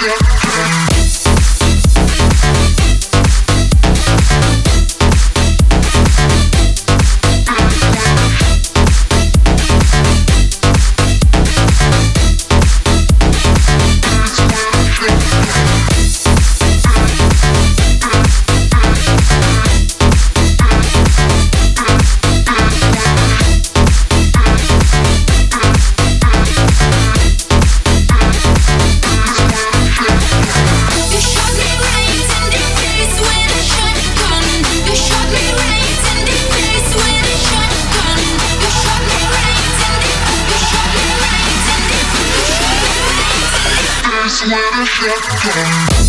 That's what I have done.